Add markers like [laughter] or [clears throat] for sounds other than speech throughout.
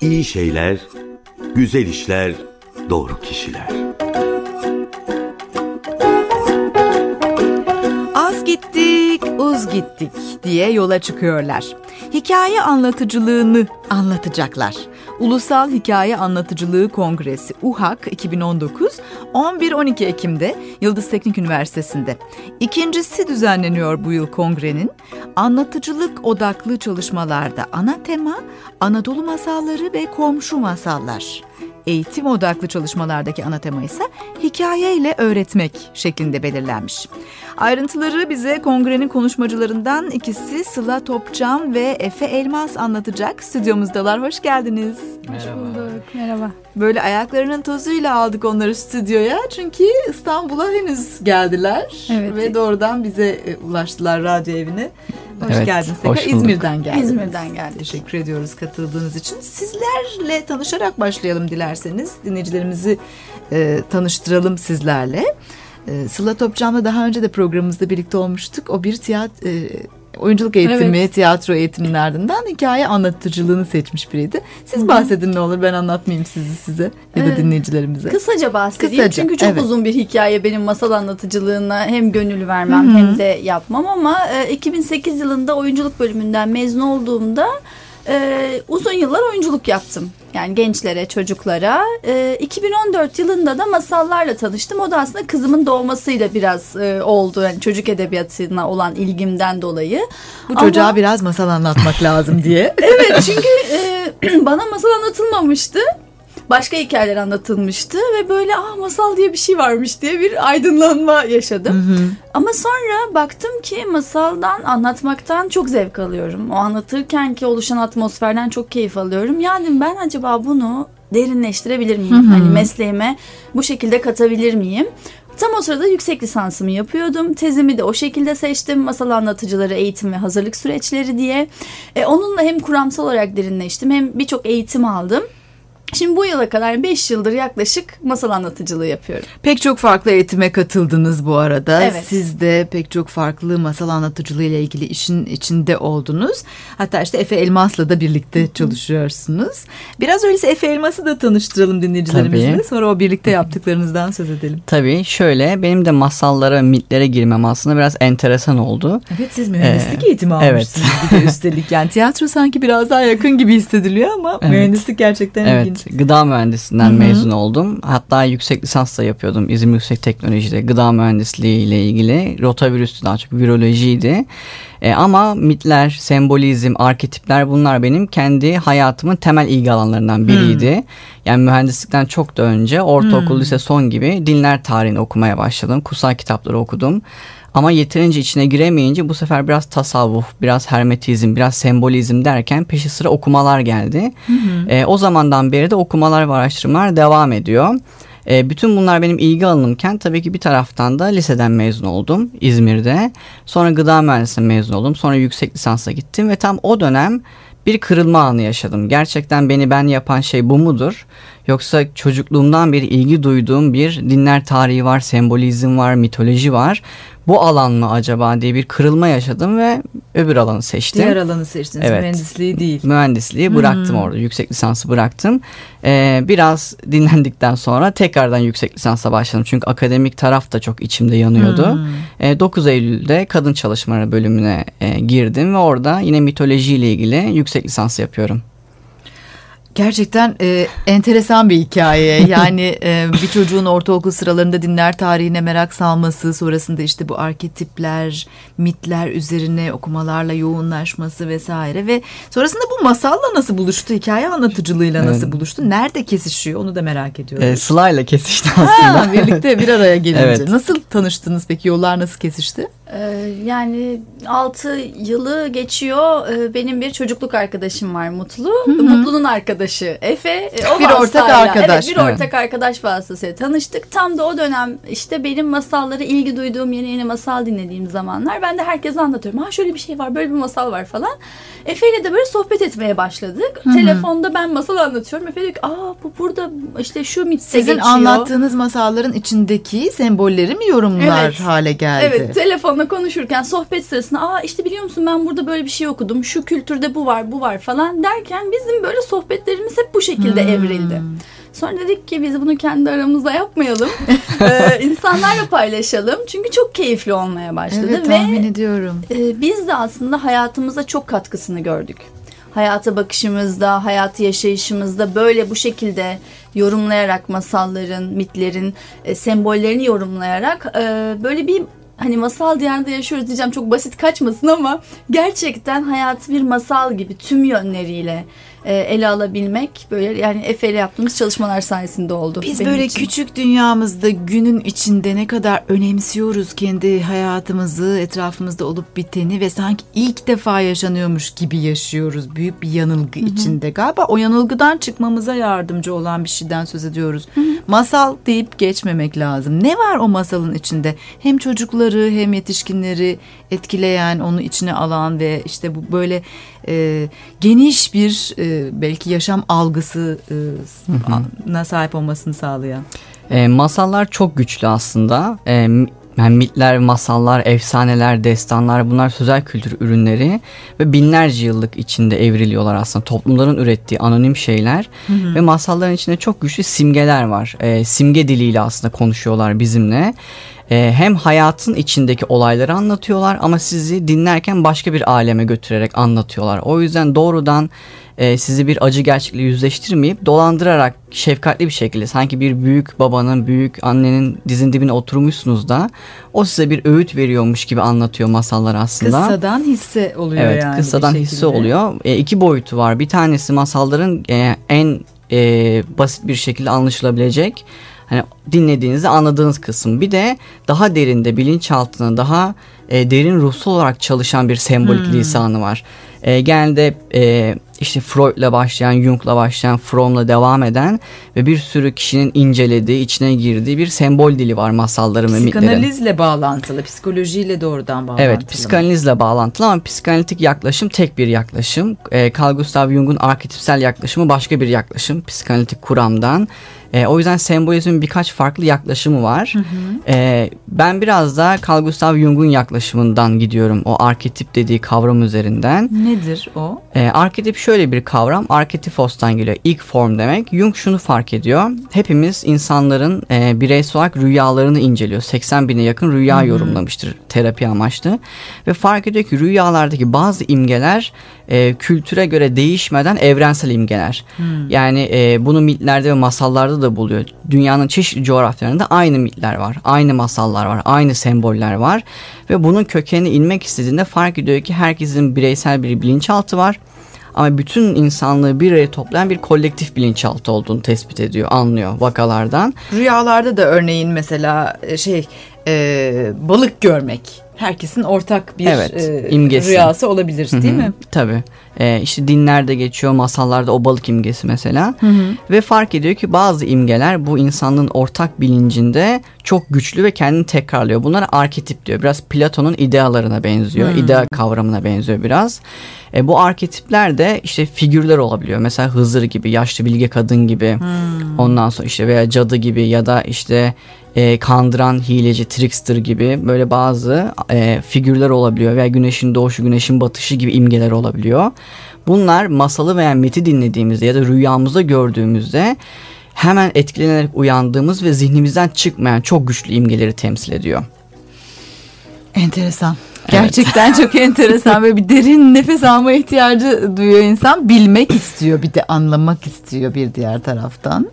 İyi şeyler, güzel işler, doğru kişiler. Az gittik, uz gittik diye yola çıkıyorlar. Hikaye anlatıcılığını anlatacaklar. Ulusal Hikaye Anlatıcılığı Kongresi UHAK 2019 11-12 Ekim'de Yıldız Teknik Üniversitesi'nde. İkincisi düzenleniyor bu yıl kongrenin. Anlatıcılık odaklı çalışmalarda ana tema Anadolu masalları ve komşu masallar. Eğitim odaklı çalışmalardaki ana tema ise hikaye ile öğretmek şeklinde belirlenmiş. Ayrıntıları bize kongrenin konuşmacılarından ikisi Sıla Topçam ve Efe Elmas anlatacak. Stüdyomuzdalar. Hoş geldiniz. Merhaba. bulduk. Merhaba. Böyle ayaklarının tozuyla aldık onları stüdyoya. Çünkü İstanbul'a henüz geldiler. Evet. Ve doğrudan bize e, ulaştılar radyo evine. Hoş Evet, geldiniz hoş bulduk. İzmir'den geldiniz. İzmir'den geldik. Teşekkür ediyoruz katıldığınız için. Sizlerle tanışarak başlayalım dilerseniz. Dinleyicilerimizi e, tanıştıralım sizlerle. E, Sıla Topçam'la daha önce de programımızda birlikte olmuştuk. O bir tiyatro... oyunculuk eğitimi, Evet. tiyatro eğitiminin ardından hikaye anlatıcılığını seçmiş biriydi. Siz bahsedin ne olur ben anlatmayayım sizi size ya da Ee, dinleyicilerimize. Kısaca bahsedeyim Kısaca, çünkü çok evet. uzun bir hikaye benim masal anlatıcılığına hem gönül vermem hem de yapmam ama e, 2008 yılında oyunculuk bölümünden mezun olduğumda e, uzun yıllar oyunculuk yaptım. Yani gençlere, çocuklara. E, 2014 yılında da masallarla tanıştım. O da aslında kızımın doğmasıyla biraz e, oldu. Yani çocuk edebiyatına olan ilgimden dolayı. Bu çocuğa Ama- biraz masal anlatmak lazım diye. [laughs] Evet çünkü e, [clears throat] bana masal anlatılmamıştı. Başka hikayeler anlatılmıştı ve böyle ah masal diye bir şey varmış diye bir aydınlanma yaşadım. Ama sonra baktım ki masaldan anlatmaktan çok zevk alıyorum. O anlatırken ki oluşan atmosferden çok keyif alıyorum. Yani ben acaba bunu derinleştirebilir miyim? Hani mesleğime bu şekilde katabilir miyim? Tam o sırada yüksek lisansımı yapıyordum. Tezimi de o şekilde seçtim. Masal anlatıcıları eğitim ve hazırlık süreçleri diye. E, onunla hem kuramsal olarak derinleştim hem birçok eğitim aldım. Şimdi bu yıla kadar 5 yıldır yaklaşık masal anlatıcılığı yapıyorum. Pek çok farklı eğitime katıldınız bu arada. Evet. Siz de pek çok farklı masal anlatıcılığı ile ilgili işin içinde oldunuz. Hatta işte Efe Elmas'la da birlikte çalışıyorsunuz. Biraz öyleyse Efe Elmas'ı da tanıştıralım dinleyicilerimizle. Tabii. Sonra o birlikte yaptıklarınızdan söz edelim. Tabii şöyle benim de masallara, mitlere girmem aslında biraz enteresan oldu. Evet siz mühendislik Ee, eğitimi evet. almışsınız bir de üstelik. Yani tiyatro sanki biraz daha yakın gibi hissediliyor ama Evet. mühendislik gerçekten Evet, ilginç. Gıda mühendisliğinden Hı hı. mezun oldum. Hatta yüksek lisans da yapıyordum İzmir Yüksek Teknoloji'de gıda mühendisliği ile ilgili. Rotavirüstü daha çok virolojiydi. E, ama mitler, sembolizm, arketipler bunlar benim kendi hayatımın temel ilgi alanlarından biriydi. Yani mühendislikten çok da önce ortaokul, lise son gibi dinler tarihini okumaya başladım. Kutsal kitapları okudum. Ama yeterince içine giremeyince bu sefer biraz tasavvuf, biraz hermetizm, biraz sembolizm derken peşi sıra okumalar geldi. E, o zamandan beri de okumalar ve araştırmalar devam ediyor. E, bütün bunlar benim ilgi alanımken tabii ki bir taraftan da liseden mezun oldum İzmir'de. Sonra gıda mühendisliği mezun oldum. Sonra yüksek lisansa gittim ve tam o dönem bir kırılma anı yaşadım. Gerçekten beni ben yapan şey bu mudur? Yoksa çocukluğumdan beri ilgi duyduğum bir dinler tarihi var, sembolizm var, mitoloji var. Bu alan mı acaba diye bir kırılma yaşadım ve öbür alanı seçtim. Diğer alanı seçtiniz Evet. mühendisliği değil. Mühendisliği bıraktım orada. Yüksek lisansı bıraktım. Ee, biraz dinlendikten sonra tekrardan yüksek lisansa başladım. Çünkü akademik taraf da çok içimde yanıyordu. Ee, 9 Eylül'de kadın çalışmaları bölümüne e, girdim ve orada yine mitolojiyle ilgili yüksek lisans yapıyorum. Gerçekten e, enteresan bir hikaye. [laughs] Yani e, bir çocuğun ortaokul sıralarında dinler tarihine merak salması, sonrasında işte bu arketipler, mitler üzerine okumalarla yoğunlaşması vesaire ve sonrasında bu masalla nasıl buluştu, hikaye anlatıcılığıyla nasıl Evet. buluştu, nerede kesişiyor onu da merak ediyorum. Ee, Sıla ile kesişti aslında. Ha, birlikte bir araya [laughs] gelince. Evet. Nasıl tanıştınız peki? Yollar nasıl kesişti? Ee, yani 6 yılı geçiyor. Ee, benim bir çocukluk arkadaşım var Mutlu. Mutlu'nun arkadaşı Efe. Ee, O Bir ortak arkadaş. Evet bir Evet. ortak arkadaş vasıtasıyla tanıştık. Tam da o dönem işte benim masallara ilgi duyduğum yeni yeni masal dinlediğim zamanlar. Ben de herkese anlatıyorum. Ha şöyle bir şey var böyle bir masal var falan. Efe ile de böyle sohbet etmeye başladık. Telefonda ben masal anlatıyorum. Efe diyor ki aa bu burada işte şu mitte Sizin geçiyor. anlattığınız masalların içindeki sembolleri mi yorumlar Evet. hale geldi? Evet telefonda bana konuşurken sohbet sırasında aa işte biliyor musun ben burada böyle bir şey okudum. Şu kültürde bu var bu var falan derken bizim böyle sohbetlerimiz hep bu şekilde Hmm. evrildi. Sonra dedik ki biz bunu kendi aramızda yapmayalım. [laughs] ee, insanlarla paylaşalım. Çünkü çok keyifli olmaya başladı. Evet Ve tahmin ediyorum. e, biz de aslında hayatımıza çok katkısını gördük. Hayata bakışımızda, hayatı yaşayışımızda böyle bu şekilde yorumlayarak masalların, mitlerin e, sembollerini yorumlayarak e, böyle bir hani masal diyarında yaşıyoruz diyeceğim çok basit kaçmasın ama gerçekten hayatı bir masal gibi tüm yönleriyle ele alabilmek böyle yani Efe ile yaptığımız çalışmalar sayesinde oldu. Biz böyle için. küçük dünyamızda günün içinde ne kadar önemsiyoruz kendi hayatımızı, etrafımızda olup biteni ve sanki ilk defa yaşanıyormuş gibi yaşıyoruz. Büyük bir yanılgı içinde. Galiba o yanılgıdan çıkmamıza yardımcı olan bir şeyden söz ediyoruz. Masal deyip geçmemek lazım. Ne var o masalın içinde? Hem çocukları hem yetişkinleri etkileyen, onu içine alan ve işte bu böyle e, geniş bir e, belki yaşam algısı e, sahip olmasını sağlayan. E, masallar çok güçlü aslında. E, yani mitler, masallar, efsaneler, destanlar bunlar sözel kültür ürünleri ve binlerce yıllık içinde evriliyorlar aslında. Toplumların ürettiği anonim şeyler ve masalların içinde çok güçlü simgeler var. E, simge diliyle aslında konuşuyorlar bizimle. E, hem hayatın içindeki olayları anlatıyorlar ama sizi dinlerken başka bir aleme götürerek anlatıyorlar. O yüzden doğrudan e, sizi bir acı gerçekle yüzleştirmeyip dolandırarak şefkatli bir şekilde sanki bir büyük babanın, büyük annenin dizin dibine oturmuşsunuz da o size bir öğüt veriyormuş gibi anlatıyor masallar aslında. Kıssadan hisse oluyor Evet, yani. kıssadan hisse oluyor. E, iki boyutu var. Bir tanesi masalların e, en e, basit bir şekilde anlaşılabilecek. Hani dinlediğinizde anladığınız kısım. Bir de daha derinde bilinçaltına daha e, derin ruhsal olarak çalışan bir sembolik Hmm. lisanı var. E, genelde e, işte Freud'la başlayan, Jung'la başlayan, Fromm'la devam eden ve bir sürü kişinin incelediği, içine girdiği bir sembol dili var masalların ve mitlerin. Psikanalizle bağlantılı, psikolojiyle doğrudan bağlantılı. Evet psikanalizle bağlantılı ama psikanalitik yaklaşım tek bir yaklaşım. E, Carl Gustav Jung'un arketipsel yaklaşımı başka bir yaklaşım psikanalitik kuramdan. E, o yüzden sembolizmin birkaç farklı yaklaşımı var. E, ben biraz da Carl Gustav Jung'un yaklaşımından gidiyorum o arketip dediği kavram üzerinden. Nedir o? E, arketip şöyle bir kavram. Arketipos'tan geliyor. İlk form demek. Jung şunu fark ediyor. Hepimiz insanların e, bireysel olarak rüyalarını inceliyor. 80 bine yakın rüya yorumlamıştır terapi amaçlı. Ve fark ediyor ki rüyalardaki bazı imgeler e, kültüre göre değişmeden evrensel imgeler. Yani e, bunu mitlerde ve masallarda da buluyor. Dünyanın çeşitli coğrafyalarında aynı mitler var. Aynı masallar var. Aynı semboller var. Ve bunun kökenine inmek istediğinde fark ediyor ki herkesin bireysel bir bilinçaltı var. Ama bütün insanlığı bir araya toplayan bir kolektif bilinçaltı olduğunu tespit ediyor, anlıyor vakalardan. Rüyalarda da örneğin mesela e, şey e, balık görmek. Herkesin ortak bir Evet, e, imgesi. rüyası olabilir değil Hı hı, mi? Tabii. Ee, işte dinlerde geçiyor, masallarda o balık imgesi mesela. Ve fark ediyor ki bazı imgeler bu insanın ortak bilincinde çok güçlü ve kendini tekrarlıyor. Bunlara arketip diyor. Biraz Platon'un idealarına benziyor. İdea kavramına benziyor biraz. E, bu arketipler de işte figürler olabiliyor. Mesela Hızır gibi, yaşlı bilge kadın gibi. Ondan sonra işte veya cadı gibi ya da işte e, kandıran hileci, trickster gibi böyle bazı e, figürler olabiliyor veya güneşin doğuşu, güneşin batışı gibi imgeler olabiliyor. Bunlar masalı veya meti dinlediğimizde ya da rüyamızda gördüğümüzde hemen etkilenerek uyandığımız ve zihnimizden çıkmayan çok güçlü imgeleri temsil ediyor. Enteresan. Gerçekten çok [laughs] enteresan ve bir derin nefes alma ihtiyacı duyuyor insan. Bilmek istiyor bir de anlamak istiyor bir diğer taraftan.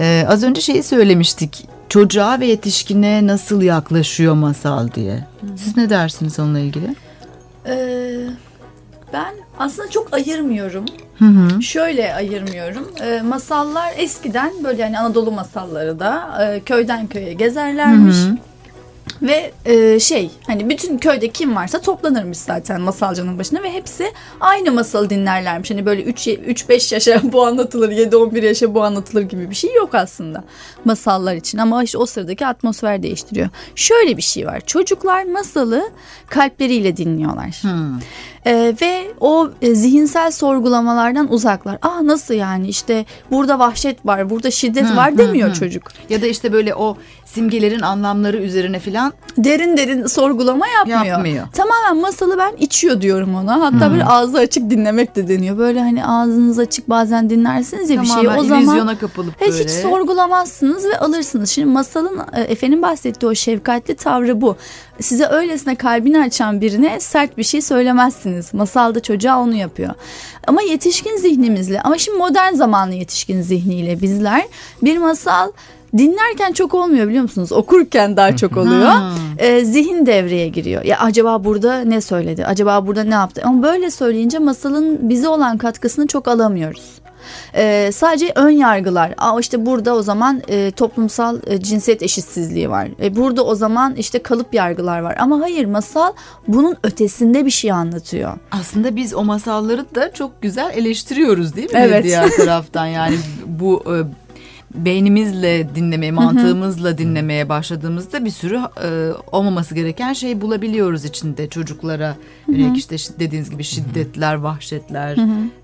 Ee, az önce şeyi söylemiştik. Çocuğa ve yetişkine nasıl yaklaşıyor masal diye. Siz ne dersiniz onunla ilgili? Ee, ben aslında çok ayırmıyorum. Hı hı. Şöyle ayırmıyorum. Ee, masallar eskiden böyle hani Anadolu masalları da e, köyden köye gezerlermiş. Ve e, şey hani bütün köyde kim varsa toplanırmış zaten masalcının başına ve hepsi aynı masalı dinlerlermiş. Hani böyle 3-5 yaşa [laughs] bu anlatılır 7-11 yaşa bu anlatılır gibi bir şey yok aslında masallar için. Ama işte o sıradaki atmosfer değiştiriyor. Şöyle bir şey var çocuklar masalı kalpleriyle dinliyorlar. Ee, ve o e, zihinsel sorgulamalardan uzaklar. Ah nasıl yani işte burada vahşet var, burada şiddet var demiyor çocuk. Ya da işte böyle o simgelerin anlamları üzerine falan derin derin sorgulama yapmıyor. Yapmıyor. Tamamen masalı ben içiyor diyorum ona. Hatta böyle ağzı açık dinlemek de deniyor. Böyle hani ağzınız açık bazen dinlersiniz ya bir şeyi. tamamen O zaman kapılıp hiç, böyle. hiç sorgulamazsınız ve alırsınız. Şimdi masalın e, Efe'nin bahsettiği o şefkatli tavrı bu. Size öylesine kalbini açan birine sert bir şey söylemezsiniz. Masalda çocuğa onu yapıyor. Ama yetişkin zihnimizle ama şimdi modern zamanlı yetişkin zihniyle bizler bir masal dinlerken çok olmuyor biliyor musunuz? Okurken daha çok oluyor. Ee, zihin devreye giriyor. Ya acaba burada ne söyledi? Acaba burada ne yaptı? Ama böyle söyleyince masalın bize olan katkısını çok alamıyoruz. Ee, sadece ön yargılar. Aa işte burada o zaman e, toplumsal e, cinsiyet eşitsizliği var. E, burada o zaman işte kalıp yargılar var. Ama hayır masal bunun ötesinde bir şey anlatıyor. Aslında biz o masalları da çok güzel eleştiriyoruz değil mi? Evet. Diğer taraftan yani bu e, beynimizle dinlemeye, mantığımızla dinlemeye başladığımızda bir sürü e, olmaması gereken şey bulabiliyoruz içinde çocuklara. Yönelik işte şi- dediğiniz gibi şiddetler, vahşetler,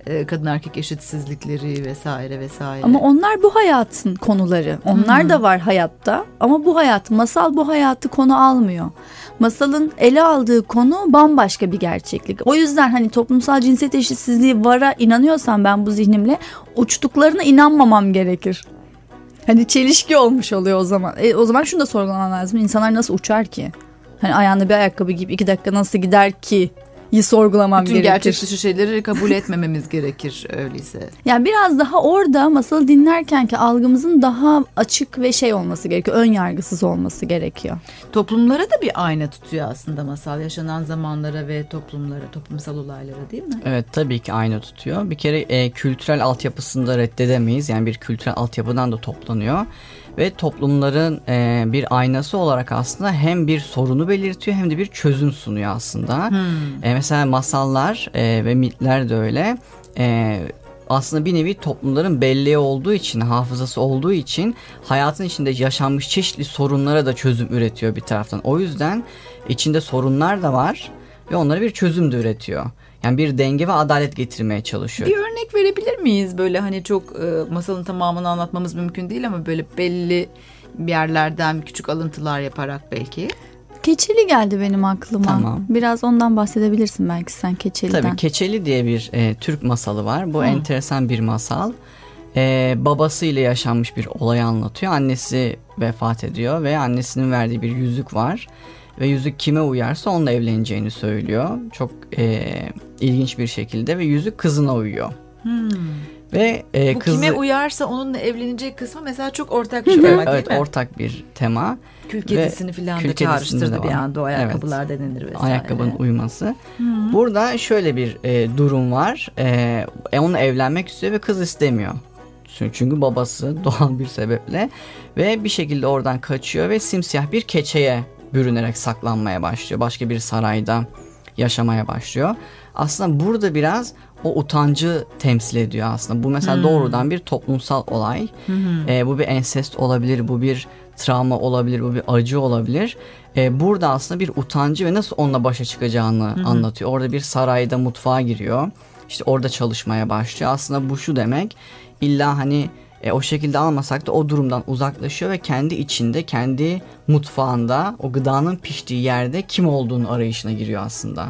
e, kadın erkek eşitsizlikleri vesaire vesaire. Ama onlar bu hayatın konuları. Onlar da var hayatta ama bu hayat masal bu hayatı konu almıyor. Masalın ele aldığı konu bambaşka bir gerçeklik. O yüzden hani toplumsal cinsiyet eşitsizliği vara inanıyorsam ben bu zihnimle uçtuklarına inanmamam gerekir. Hani çelişki olmuş oluyor o zaman. E, o zaman şunu da sorgulaman lazım. İnsanlar nasıl uçar ki? Hani ayağında bir ayakkabı gibi iki dakika nasıl gider ki? Sorgulamam Bütün gerekir. gerçek dışı şeyleri kabul etmememiz gerekir öyleyse. [laughs] Yani biraz daha orada masalı dinlerken ki algımızın daha açık ve şey olması gerekiyor. Ön yargısız olması gerekiyor. Toplumlara da bir ayna tutuyor aslında masal yaşanan zamanlara ve toplumlara, toplumsal olaylara değil mi? Evet tabii ki aynı tutuyor. Bir kere e, kültürel altyapısını da reddedemeyiz. Yani bir kültürel altyapıdan da toplanıyor. Ve toplumların e, bir aynası olarak aslında hem bir sorunu belirtiyor hem de bir çözüm sunuyor aslında. E, mesela masallar e, ve mitler de öyle. E, aslında bir nevi toplumların belleği olduğu için, hafızası olduğu için hayatın içinde yaşanmış çeşitli sorunlara da çözüm üretiyor bir taraftan. O yüzden içinde sorunlar da var ve onlara bir çözüm de üretiyor. Yani bir denge ve adalet getirmeye çalışıyor. Bir örnek verebilir miyiz? Böyle hani çok e, masalın tamamını anlatmamız mümkün değil ama böyle belli bir yerlerden küçük alıntılar yaparak belki. Keçeli geldi benim aklıma. Tamam. Biraz ondan bahsedebilirsin belki sen Keçeli'den. Tabii Keçeli diye bir e, Türk masalı var. Bu enteresan bir masal. E, babasıyla yaşanmış bir olayı anlatıyor. Annesi vefat ediyor ve annesinin verdiği bir yüzük var. Ve yüzük kime uyarsa onunla evleneceğini söylüyor. Çok e, ilginç bir şekilde ve yüzük kızına uyuyor. Ve e, Hmm. Bu kızı... kime uyarsa onunla evlenecek kısmı mesela çok ortak bir şey Evet değil mi? ortak bir tema. Kül kedisini filan da çağrıştırdı bir anda o Evet. ayakkabılar denenir vesaire. ayakkabının uyması. Burada şöyle bir e, durum var. E, e, onunla evlenmek istiyor ve kız istemiyor. Çünkü babası [laughs] doğal bir sebeple ve bir şekilde oradan kaçıyor ve simsiyah bir keçeye bürünerek saklanmaya başlıyor. Başka bir sarayda yaşamaya başlıyor. Aslında burada biraz o utancı temsil ediyor aslında. Bu mesela doğrudan bir toplumsal olay. E, bu bir ensest olabilir, bu bir travma olabilir, bu bir acı olabilir. E, burada aslında bir utancı ve nasıl onunla başa çıkacağını anlatıyor. Orada bir sarayda mutfağa giriyor. İşte orada çalışmaya başlıyor. Aslında bu şu demek. İlla hani e, o şekilde almasak da o durumdan uzaklaşıyor ve kendi içinde, kendi mutfağında, o gıdanın piştiği yerde kim olduğunu arayışına giriyor aslında.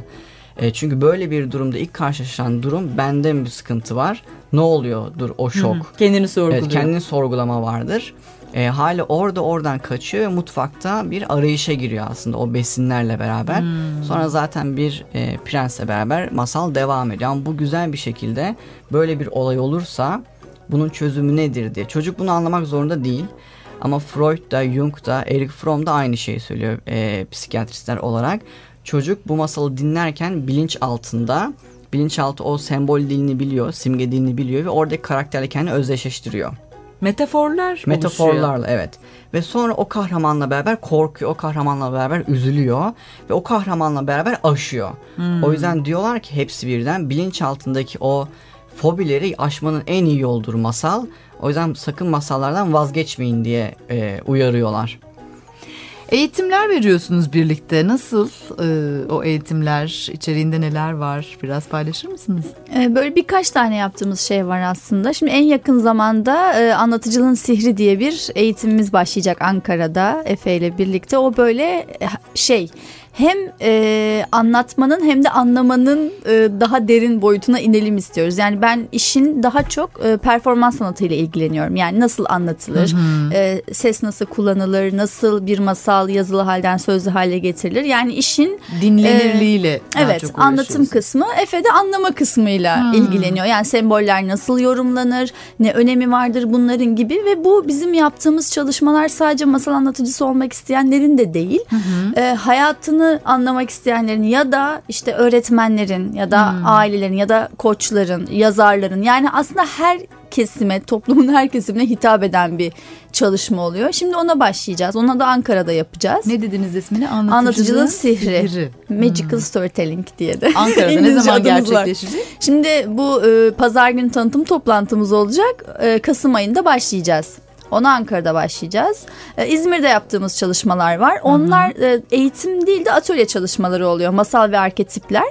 E, çünkü böyle bir durumda ilk karşılaşılan durum bende mi bir sıkıntı var? Ne oluyor? Dur o şok. Kendini sorguluyor. Evet, kendini sorgulama vardır. E, hali orada oradan kaçıyor ve mutfakta bir arayışa giriyor aslında o besinlerle beraber. Sonra zaten bir e, prensle beraber masal devam ediyor. Ama bu güzel bir şekilde böyle bir olay olursa bunun çözümü nedir diye. Çocuk bunu anlamak zorunda değil. Ama Freud da Jung da Erich Fromm da aynı şeyi söylüyor e, psikiyatristler olarak. Çocuk bu masalı dinlerken bilinç altında bilinçaltı o sembol dilini biliyor, simge dilini biliyor ve oradaki karakterle kendini özdeşleştiriyor. Metaforlar oluşuyor. Metaforlarla evet. Ve sonra o kahramanla beraber korkuyor, o kahramanla beraber üzülüyor ve o kahramanla beraber aşıyor. O yüzden diyorlar ki hepsi birden bilinç altındaki o fobileri aşmanın en iyi yoldur masal. O yüzden sakın masallardan vazgeçmeyin diye e, uyarıyorlar. Eğitimler veriyorsunuz birlikte. Nasıl e, o eğitimler? içeriğinde neler var? Biraz paylaşır mısınız? Ee, böyle birkaç tane yaptığımız şey var aslında. Şimdi en yakın zamanda e, Anlatıcılığın Sihri diye bir eğitimimiz başlayacak Ankara'da Efe ile birlikte. O böyle e, şey hem e, anlatmanın hem de anlamanın e, daha derin boyutuna inelim istiyoruz. Yani ben işin daha çok e, performans sanatıyla ilgileniyorum. Yani nasıl anlatılır, hı hı. E, ses nasıl kullanılır, nasıl bir masal yazılı halden sözlü hale getirilir. Yani işin dinlenirliğiyle e, evet çok anlatım kısmı, Efe de anlama kısmıyla hmm. ilgileniyor. Yani semboller nasıl yorumlanır, ne önemi vardır bunların gibi ve bu bizim yaptığımız çalışmalar sadece masal anlatıcısı olmak isteyenlerin de değil. Hı hı. E, hayatını alanı anlamak isteyenlerin ya da işte öğretmenlerin ya da hmm. ailelerin ya da koçların, yazarların yani aslında her kesime, toplumun her kesimine hitap eden bir çalışma oluyor. Şimdi ona başlayacağız. Ona da Ankara'da yapacağız. Ne dediniz ismini? Anlatıcılığın, Anlatıcılığın sihri. sihri. Magical hmm. Storytelling diye de. Ankara'da [laughs] ne zaman gerçekleşecek? Var. Şimdi bu e, pazar günü tanıtım toplantımız olacak. E, Kasım ayında başlayacağız. Ona Ankara'da başlayacağız. Ee, İzmir'de yaptığımız çalışmalar var. Onlar hı hı. E, eğitim değil de atölye çalışmaları oluyor. Masal ve arketipler.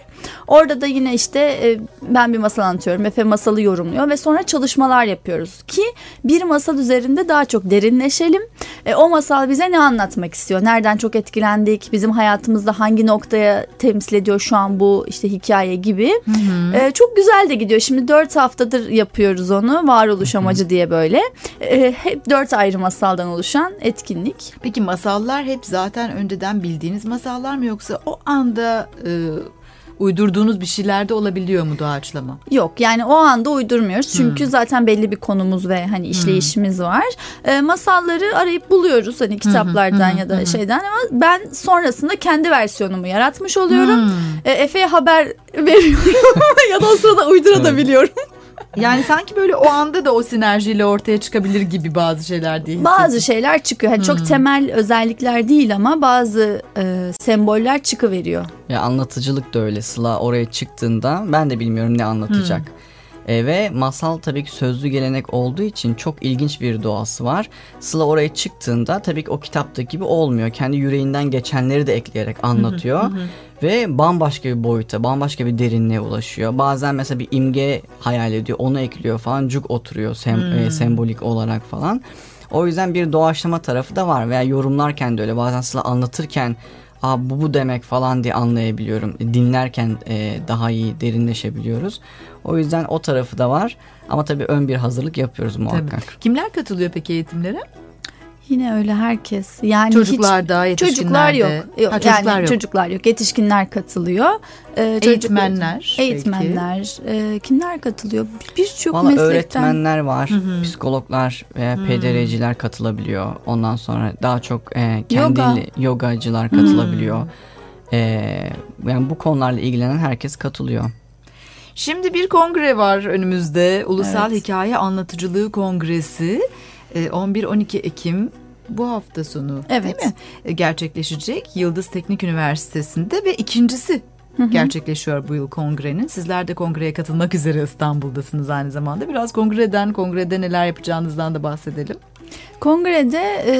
Orada da yine işte e, ben bir masal anlatıyorum. Efe masalı yorumluyor ve sonra çalışmalar yapıyoruz ki bir masal üzerinde daha çok derinleşelim. E, o masal bize ne anlatmak istiyor? Nereden çok etkilendik? Bizim hayatımızda hangi noktaya temsil ediyor şu an bu işte hikaye gibi. Hı hı. E, çok güzel de gidiyor. Şimdi dört haftadır yapıyoruz onu. Varoluş amacı diye böyle. E, hep dört ayrı masaldan oluşan etkinlik. Peki masallar hep zaten önceden bildiğiniz masallar mı yoksa o anda e, uydurduğunuz bir şeyler de olabiliyor mu doğaçlama? Yok yani o anda uydurmuyoruz. Çünkü hmm. zaten belli bir konumuz ve hani işleyişimiz hmm. var. E, masalları arayıp buluyoruz hani kitaplardan hmm. ya da hmm. şeyden ama ben sonrasında kendi versiyonumu yaratmış oluyorum. Hmm. E, Efe'ye haber [laughs] veriyorum ya da o sırada uydurabiliyorum. Yani sanki böyle o anda da o sinerjiyle ortaya çıkabilir gibi bazı şeyler değil. Bazı şeyler çıkıyor. Yani hmm. Çok temel özellikler değil ama bazı e, semboller çıkıveriyor. Ya anlatıcılık da öyle. Sıla oraya çıktığında ben de bilmiyorum ne anlatacak. Hmm. E, ve masal tabii ki sözlü gelenek olduğu için çok ilginç bir doğası var. Sıla oraya çıktığında tabii ki o kitaptaki gibi olmuyor. Kendi yüreğinden geçenleri de ekleyerek anlatıyor. Ve bambaşka bir boyuta, bambaşka bir derinliğe ulaşıyor. Bazen mesela bir imge hayal ediyor, onu ekliyor falan. Cuk oturuyor sem e, sembolik olarak falan. O yüzden bir doğaçlama tarafı da var veya yorumlarken de öyle. Bazen Sıla anlatırken Aa, bu bu demek falan diye anlayabiliyorum. Dinlerken e, daha iyi derinleşebiliyoruz. O yüzden o tarafı da var. Ama tabii ön bir hazırlık yapıyoruz muhakkak. Tabii. Kimler katılıyor peki eğitimlere? Yine öyle herkes. Yani çocuklar da yetişkinler Çocuklar yok. yok. Ha, çocuklar yani yok. çocuklar yok. Yetişkinler katılıyor. Ee, eğitmenler. Eğitmenler. E, kimler katılıyor? Birçok meslekten. öğretmenler var. Hı-hı. Psikologlar veya Hı-hı. PDR'ciler katılabiliyor. Ondan sonra daha çok e, kendi Yoga. yogacılar katılabiliyor. E, yani bu konularla ilgilenen herkes katılıyor. Şimdi bir kongre var önümüzde. Ulusal evet. Hikaye Anlatıcılığı Kongresi. 11-12 Ekim bu hafta sonu evet. değil mi? E, gerçekleşecek Yıldız Teknik Üniversitesi'nde ve ikincisi Hı hı. gerçekleşiyor bu yıl kongrenin. Sizler de kongreye katılmak üzere İstanbul'dasınız aynı zamanda. Biraz kongreden, kongrede neler yapacağınızdan da bahsedelim. Kongrede e,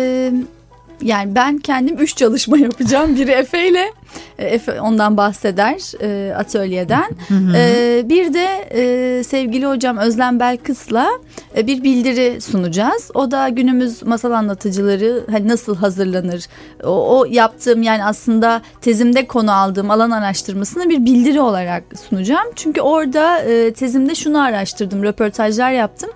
yani ben kendim üç çalışma yapacağım. Biri Efe ile Efe ondan bahseder e, atölyeden. E, bir de e, sevgili hocam Özlem Belkıs'la e, bir bildiri sunacağız. O da günümüz masal anlatıcıları hani nasıl hazırlanır? O, o yaptığım yani aslında tezimde konu aldığım alan araştırmasını bir bildiri olarak sunacağım. Çünkü orada e, tezimde şunu araştırdım, röportajlar yaptım.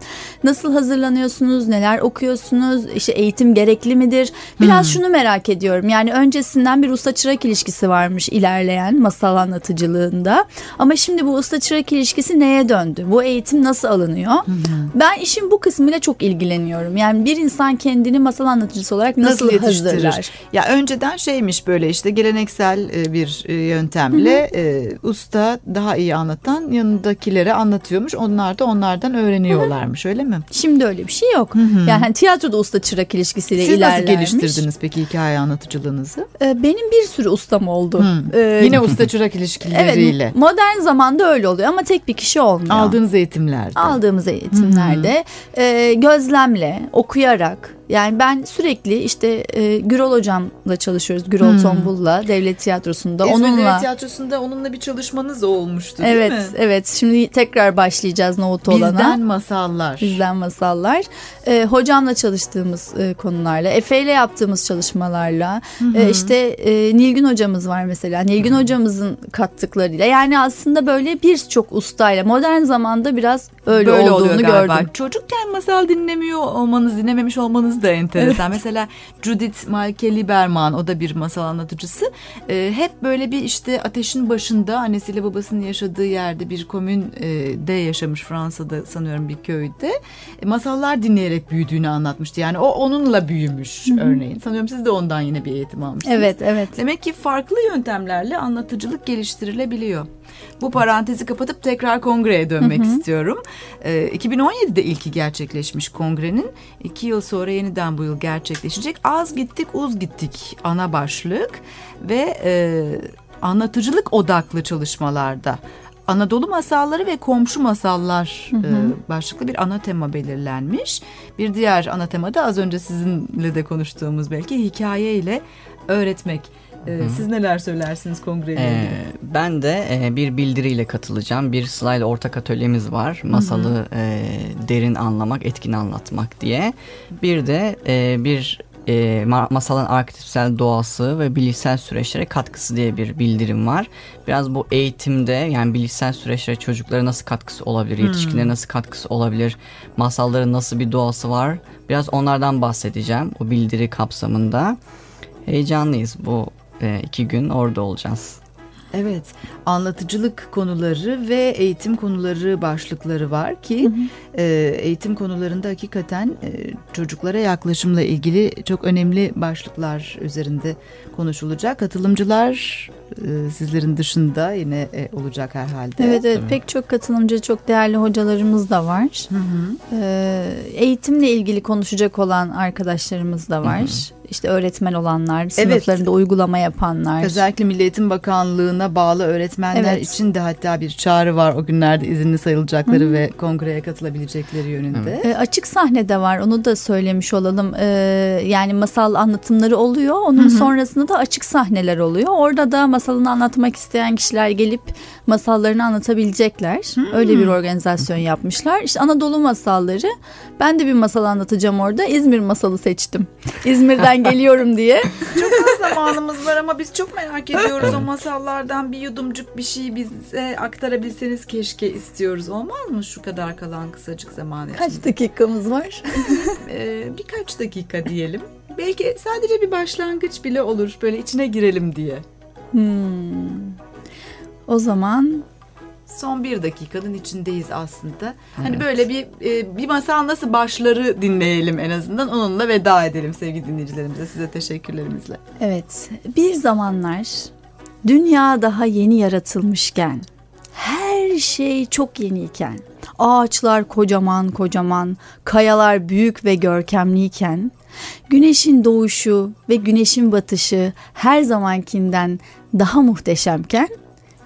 Nasıl hazırlanıyorsunuz? Neler okuyorsunuz? İşte eğitim gerekli midir? Biraz hmm. şunu merak ediyorum. Yani öncesinden bir usta çırak ilişkisi varmış ilerleyen masal anlatıcılığında. Ama şimdi bu usta çırak ilişkisi neye döndü? Bu eğitim nasıl alınıyor? Hı hı. Ben işin bu kısmıyla çok ilgileniyorum. Yani bir insan kendini masal anlatıcısı olarak nasıl, nasıl hazırlar? Ya önceden şeymiş böyle işte geleneksel e, bir e, yöntemle hı hı. E, usta daha iyi anlatan yanındakilere anlatıyormuş. Onlar da onlardan öğreniyorlarmış hı hı. öyle mi? Şimdi öyle bir şey yok. Hı hı. Yani hani tiyatroda usta çırak ilişkisiyle Siz ilerlermiş. Siz nasıl geliştirdiniz peki hikaye anlatıcılığınızı? Benim bir sürü ustam oldu oldu. Hmm. Ee, Yine usta çırak ilişkileriyle. Evet modern zamanda öyle oluyor ama tek bir kişi olmuyor. Aldığınız eğitimlerde. Aldığımız eğitimlerde hmm. e, gözlemle, okuyarak Yani ben sürekli işte e, Gürol hocamla çalışıyoruz. Gürol Hmm. Tombul'la devlet tiyatrosunda. İzmir onunla Devlet Tiyatrosu'nda onunla bir çalışmanız olmuştu değil Evet, mi? evet. Şimdi tekrar başlayacağız Nohut olana. Bizden masallar. Bizden masallar. Ee, hocamla çalıştığımız e, konularla, Efe ile yaptığımız çalışmalarla, e, işte e, Nilgün hocamız var mesela. Nilgün hocamızın kattıklarıyla. Yani aslında böyle birçok ustayla modern zamanda biraz öyle Böyle olduğunu oluyor galiba. gördüm. Çocukken masal dinlemiyor olmanız, dinlememiş olmanız da enteresan. Mesela Judith Malke Lieberman, o da bir masal anlatıcısı. Ee, hep böyle bir işte ateşin başında annesiyle babasının yaşadığı yerde bir komünde yaşamış Fransa'da sanıyorum bir köyde. E, masallar dinleyerek büyüdüğünü anlatmıştı. Yani o onunla büyümüş örneğin. Sanıyorum siz de ondan yine bir eğitim almışsınız. Evet, evet. Demek ki farklı yöntemlerle anlatıcılık geliştirilebiliyor. Bu parantezi kapatıp tekrar kongreye dönmek istiyorum. Ee, 2017'de ilki gerçekleşmiş kongrenin. iki yıl sonra yeniden bu yıl gerçekleşecek. Az gittik uz gittik ana başlık ve e, anlatıcılık odaklı çalışmalarda. Anadolu masalları ve komşu masallar e, başlıklı bir ana tema belirlenmiş. Bir diğer ana tema da az önce sizinle de konuştuğumuz belki hikaye ile öğretmek. E, siz neler söylersiniz kongreyle Ee, ilgili? ben de e, bir bildiriyle katılacağım. Bir Sıla ile ortak atölyemiz var. Masalı e, derin anlamak, etkin anlatmak diye. Bir de e, bir e, ma- masalın arketipsel doğası ve bilişsel süreçlere katkısı diye bir bildirim var. Biraz bu eğitimde yani bilişsel süreçlere çocuklara nasıl katkısı olabilir, yetişkinlere nasıl katkısı olabilir, masalların nasıl bir doğası var. Biraz onlardan bahsedeceğim bu bildiri kapsamında. Heyecanlıyız bu e, iki gün orada olacağız. Evet, anlatıcılık konuları ve eğitim konuları başlıkları var ki e, eğitim konularında hakikaten e, çocuklara yaklaşımla ilgili çok önemli başlıklar üzerinde konuşulacak. Katılımcılar e, sizlerin dışında yine e, olacak herhalde. Evet evet pek çok katılımcı çok değerli hocalarımız da var. Ee, eğitimle ilgili konuşacak olan arkadaşlarımız da var. İşte öğretmen olanlar, sınıflarında uygulama yapanlar. Özellikle Milli Eğitim Bakanlığı'na bağlı öğretmenler Evet. için de hatta bir çağrı var o günlerde izinli sayılacakları ve kongreye katılabilecekleri yönünde. Ee, açık sahne de var onu da söylemiş olalım. Ee, yani masal anlatımları oluyor. Onun sonrasında da açık sahneler oluyor. Orada da masalını anlatmak isteyen kişiler gelip masallarını anlatabilecekler. Öyle bir organizasyon yapmışlar. İşte Anadolu masalları. Ben de bir masal anlatacağım orada. İzmir masalı seçtim. İzmir'den [laughs] geliyorum diye. [laughs] Çok az zamanımız var ama biz çok merak ediyoruz o masallardan bir yudumcuk bir şey bize aktarabilseniz keşke istiyoruz. Olmaz mı şu kadar kalan kısacık zaman içinde? Kaç dakikamız var? [laughs] Ee, birkaç dakika diyelim. Belki sadece bir başlangıç bile olur böyle içine girelim diye. Hmm. O zaman Son bir dakikanın içindeyiz aslında. Hani böyle bir e, bir masal nasıl başları dinleyelim en azından. Onunla veda edelim sevgili dinleyicilerimize. Size teşekkürlerimizle. Evet, bir zamanlar dünya daha yeni yaratılmışken, her şey çok yeniyken, ağaçlar kocaman kocaman, kayalar büyük ve görkemliyken, güneşin doğuşu ve güneşin batışı her zamankinden daha muhteşemken,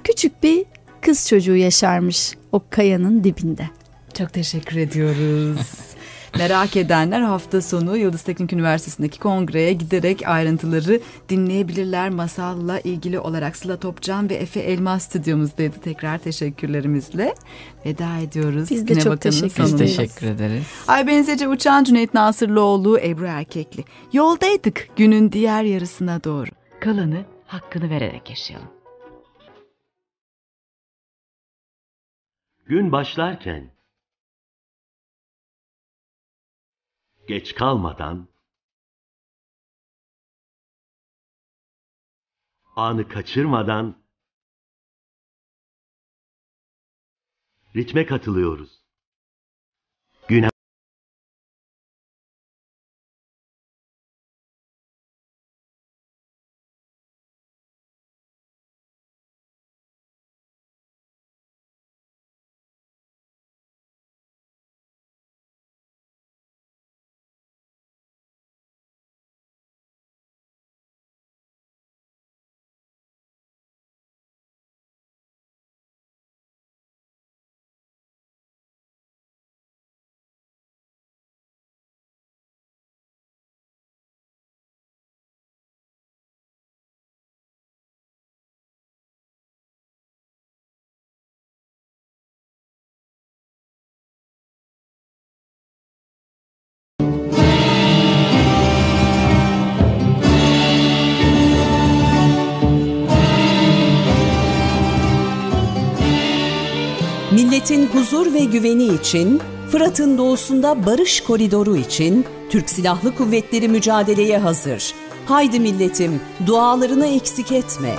küçük bir kız çocuğu yaşarmış o kayanın dibinde. Çok teşekkür ediyoruz. [laughs] Merak edenler hafta sonu Yıldız Teknik Üniversitesi'ndeki kongreye giderek ayrıntıları dinleyebilirler. Masalla ilgili olarak Sıla Topcan ve Efe Elmas stüdyomuzdaydı. Tekrar teşekkürlerimizle veda ediyoruz. Biz de Güne çok teşekkür Biz sonundayız. teşekkür ederiz. Ay Benzece Uçan Cüneyt Nasırlıoğlu, Ebru Erkekli. Yoldaydık günün diğer yarısına doğru. Kalanı hakkını vererek yaşayalım. Gün başlarken geç kalmadan anı kaçırmadan ritme katılıyoruz. Milletin huzur ve güveni için, Fırat'ın doğusunda barış koridoru için Türk Silahlı Kuvvetleri mücadeleye hazır. Haydi milletim, dualarını eksik etme.